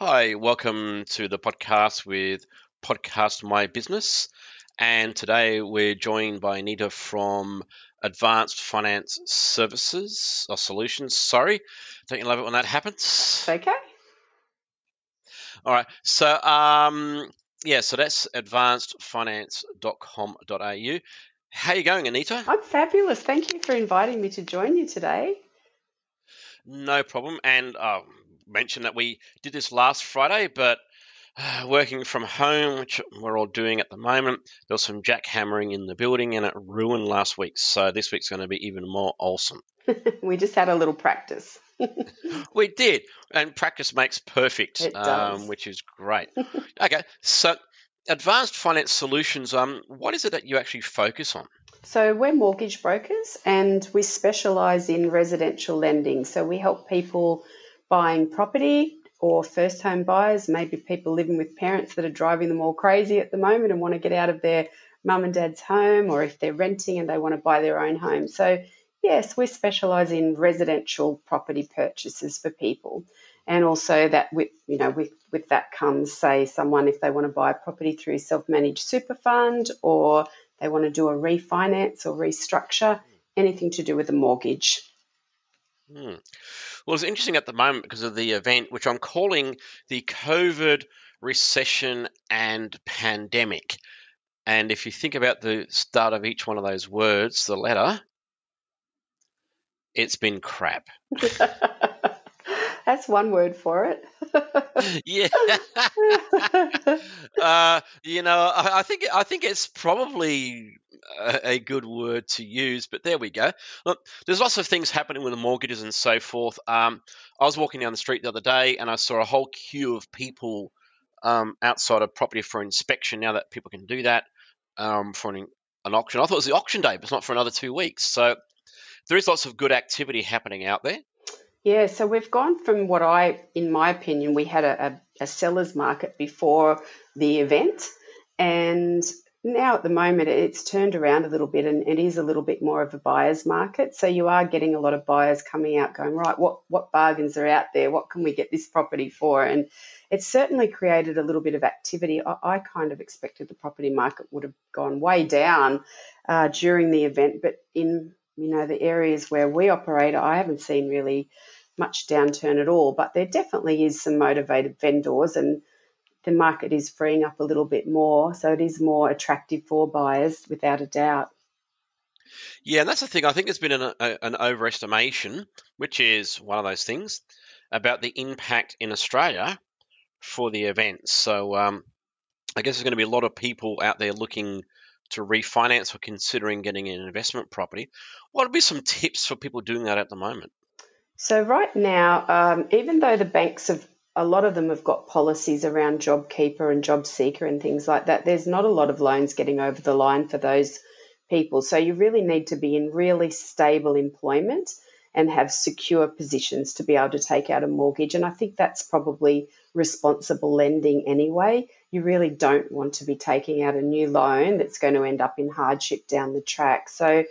Hi, welcome to the podcast with Podcast My Business. And today we're joined by Anita from Advanced Finance Services or Solutions. Sorry, don't you love it when that happens? Okay. All right. So, um, yeah, so that's advancedfinance.com.au. How are you going, Anita? I'm fabulous. Thank you for inviting me to join you today. No problem. And uh, mention that we did this last Friday, but uh, working from home, which we're all doing at the moment, there was some jackhammering in the building and it ruined last week. So this week's going to be even more awesome. we just had a little practice. we did, and practice makes perfect, um, which is great. okay, so advanced finance solutions. Um, what is it that you actually focus on? So we're mortgage brokers, and we specialise in residential lending. So we help people buying property or first home buyers, maybe people living with parents that are driving them all crazy at the moment and want to get out of their mum and dad's home, or if they're renting and they want to buy their own home. So, yes, we specialise in residential property purchases for people. And also that with you know with, with that comes say someone if they want to buy a property through self-managed super fund or they want to do a refinance or restructure, anything to do with a mortgage. Hmm. Well, it's interesting at the moment because of the event, which I'm calling the COVID recession and pandemic. And if you think about the start of each one of those words, the letter, it's been crap. That's one word for it. yeah. uh, you know, I, I, think I think it's probably a, good word to use, but there we go. Look, there's lots of things happening with the mortgages and so forth. Um, I was walking down the street the other day and I saw a whole queue of people um, outside of property for inspection. Now that people can do that um, for an, an auction, I thought it was the auction day, but it's not for another two weeks. So there is lots of good activity happening out there. Yeah, so we've gone from what I, in my opinion, we had a, a, a seller's market before the event, and now at the moment it's turned around a little bit and it is a little bit more of a buyer's market. So you are getting a lot of buyers coming out going, right, what, what bargains are out there? What can we get this property for? And it's certainly created a little bit of activity. I, I kind of expected the property market would have gone way down uh, during the event, but in you know the areas where we operate, I haven't seen really much downturn at all, but there definitely is some motivated vendors and the market is freeing up a little bit more. So it is more attractive for buyers without a doubt. Yeah, and that's the thing. I think there's been an, a, an overestimation, which is one of those things, about the impact in Australia for the event. So um, I guess there's going to be a lot of people out there looking to refinance or considering getting an investment property. What would be some tips for people doing that at the moment? So right now, um, even though the banks have a lot of them have got policies around JobKeeper and JobSeeker and things like that, there's not a lot of loans getting over the line for those people. So you really need to be in really stable employment and have secure positions to be able to take out a mortgage. And I think that's probably responsible lending anyway. You really don't want to be taking out a new loan that's going to end up in hardship down the track. So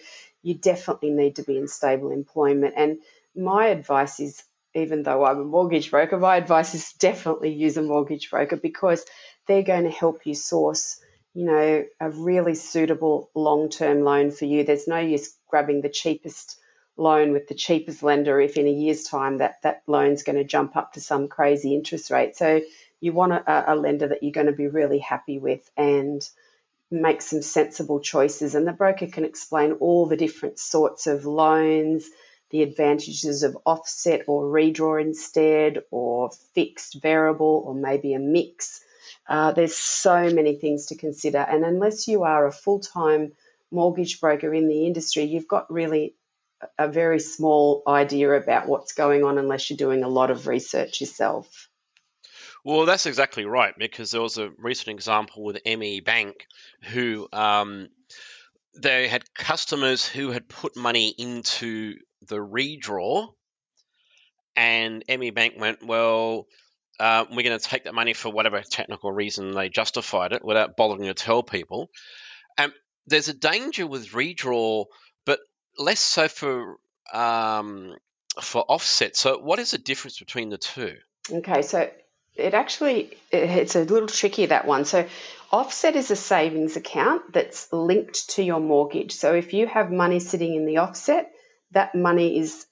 you definitely need to be in stable employment. And my advice is even though I'm a mortgage broker, my advice is definitely use a mortgage broker because they're going to help you source, you know, a really suitable long-term loan for you. There's no use grabbing the cheapest loan with the cheapest lender if in a year's time that that loan's going to jump up to some crazy interest rate. So you want a, a lender that you're going to be really happy with and make some sensible choices and the broker can explain all the different sorts of loans the advantages of offset or redraw instead, or fixed variable, or maybe a mix. Uh, there's so many things to consider, and unless you are a full time mortgage broker in the industry, you've got really a very small idea about what's going on unless you're doing a lot of research yourself. Well, that's exactly right because there was a recent example with ME Bank who um, they had customers who had put money into the redraw, and ME Bank went, well, uh, we're going to take that money for whatever technical reason they justified it without bothering to tell people. And there's a danger with redraw, but less so for um, for offset. So, what is the difference between the two? Okay, so It actually it's a little tricky that one. So offset is a savings account that's linked to your mortgage. So if you have money sitting in the offset, that money is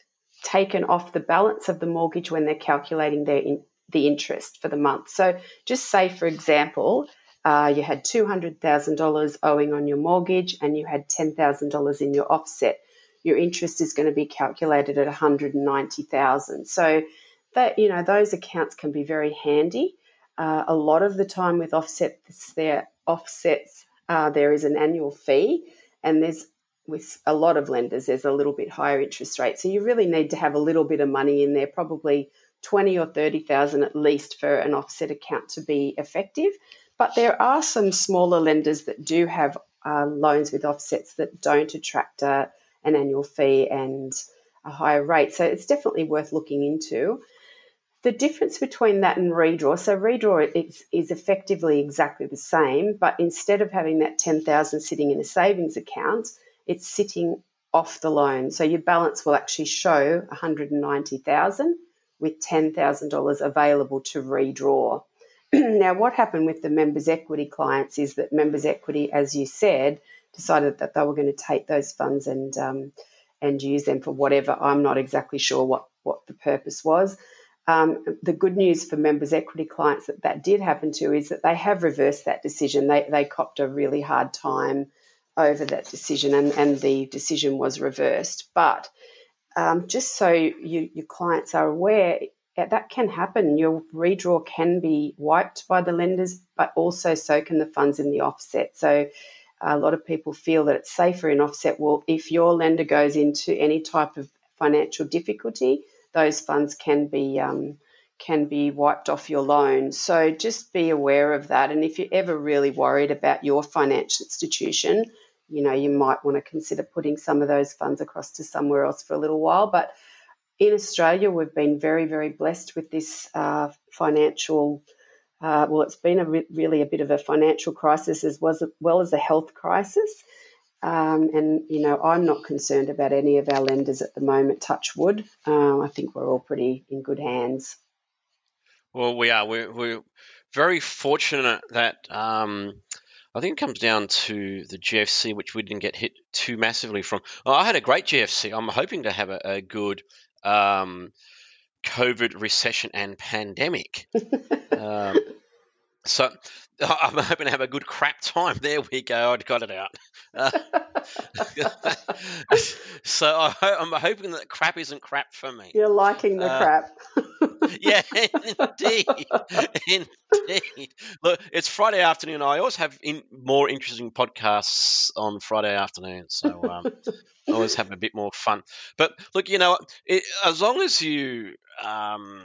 taken off the balance of the mortgage when they're calculating their in, the interest for the month. So just say for example, uh, you had $200,000 owing on your mortgage and you had $10,000 in your offset. Your interest is going to be calculated at 190,000. So that you know those accounts can be very handy. Uh, a lot of the time with offsets, there offsets uh, there is an annual fee, and there's with a lot of lenders there's a little bit higher interest rate. So you really need to have a little bit of money in there, probably twenty or thirty thousand at least for an offset account to be effective. But there are some smaller lenders that do have uh, loans with offsets that don't attract a, an annual fee and a higher rate. So it's definitely worth looking into. The difference between that and redraw, so redraw is, is effectively exactly the same, but instead of having that 10,000 sitting in a savings account, it's sitting off the loan. So your balance will actually show 190,000 with $10,000 available to redraw. now, what happened with the members' equity clients is that members' equity, as you said, decided that they were going to take those funds and um, and use them for whatever. I'm not exactly sure what what the purpose was. Um, the good news for members' equity clients that that did happen to is that they have reversed that decision. They, they copped a really hard time over that decision, and, and the decision was reversed. But um, just so you, your clients are aware, that can happen. Your redraw can be wiped by the lenders, but also so can the funds in the offset. So a lot of people feel that it's safer in offset. Well, if your lender goes into any type of financial difficulty, those funds can be um, can be wiped off your loan. So just be aware of that. And if you're ever really worried about your financial institution, you know you might want to consider putting some of those funds across to somewhere else for a little while. But in Australia, we've been very, very blessed with this uh, financial. Uh, well, it's been a re- really a bit of a financial crisis as well as a health crisis. Um, and, you know, I'm not concerned about any of our lenders at the moment, touch wood. Um, I think we're all pretty in good hands. Well, we are. We're, we're very fortunate that um, I think it comes down to the GFC, which we didn't get hit too massively from. Well, I had a great GFC. I'm hoping to have a, a good um, COVID recession and pandemic. um, so I'm hoping to have a good crap time. There we go. I'd got it out. Uh, so I, am hoping that crap isn't crap for me. You're liking the uh, crap. yeah, indeed, indeed. Look, it's Friday afternoon. I always have in, more interesting podcasts on Friday afternoon, so um, I always have a bit more fun. But look, you know, it, as long as you um,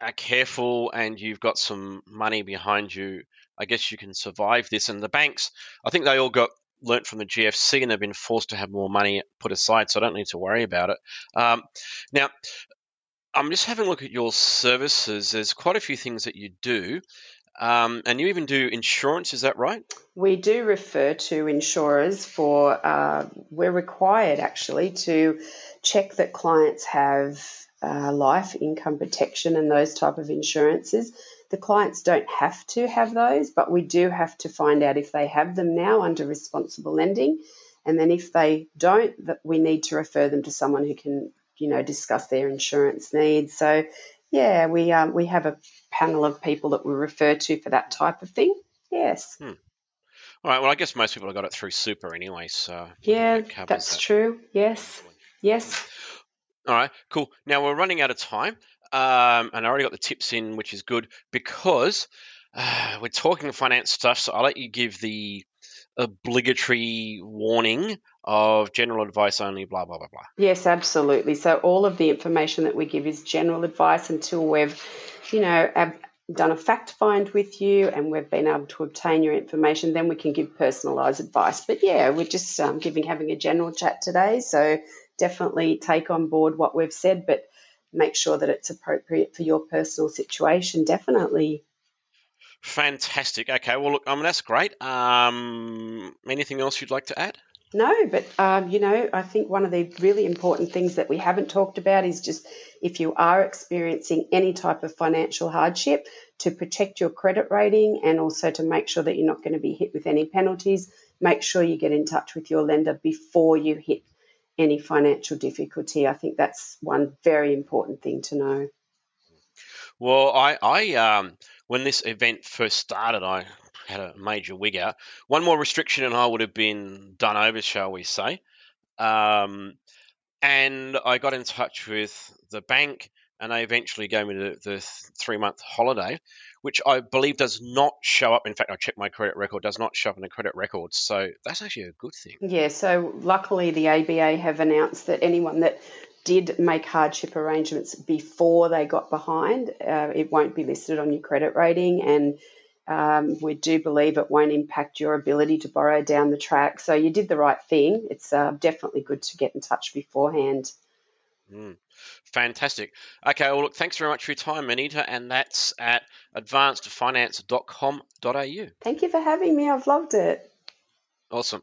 are careful and you've got some money behind you, I guess you can survive this. And the banks, I think they all got learnt from the GFC and they've been forced to have more money put aside, so I don't need to worry about it. Um, now, I'm just having a look at your services. There's quite a few things that you do. Um, and you even do insurance, is that right? We do refer to insurers for, uh, we're required actually to check that clients have uh, life, income protection, and those type of insurances. The clients don't have to have those, but we do have to find out if they have them now under responsible lending. And then if they don't, that we need to refer them to someone who can, you know, discuss their insurance needs. So, yeah, we um, we have a panel of people that we refer to for that type of thing. Yes. Hmm. All right. Well, I guess most people have got it through super anyway. So yeah, that's that. true. Yes. Yes. All right, cool. Now we're running out of time, um, and I already got the tips in, which is good because uh, we're talking finance stuff. So I'll let you give the obligatory warning of general advice only, blah, blah, blah, blah. Yes, absolutely. So all of the information that we give is general advice until we've, you know, ab- done a fact find with you and we've been able to obtain your information, then we can give personalised advice. But yeah, we're just um, giving having a general chat today. So definitely take on board what we've said, but make sure that it's appropriate for your personal situation. Definitely. Fantastic. Okay. Well, look, I mean, that's great. Um, anything else you'd like to add? No, but um, you know, I think one of the really important things that we haven't talked about is just if you are experiencing any type of financial hardship, to protect your credit rating and also to make sure that you're not going to be hit with any penalties, make sure you get in touch with your lender before you hit any financial difficulty. I think that's one very important thing to know. Well, I, I um, when this event first started, I had a major wig out. One more restriction, and I would have been done over, shall we say? Um, and I got in touch with the bank, and they eventually gave me the, the three month holiday, which I believe does not show up. In fact, I checked my credit record; does not show up in the credit records. So that's actually a good thing. Yeah. So luckily, the ABA have announced that anyone that did make hardship arrangements before they got behind, uh, it won't be listed on your credit rating, and um, we do believe it won't impact your ability to borrow down the track. So you did the right thing. It's uh, definitely good to get in touch beforehand. Mm, fantastic. Okay, well, look, thanks very much for your time, Anita, and that's at advancedfinance.com.au. Thank you for having me. I've loved it. Awesome.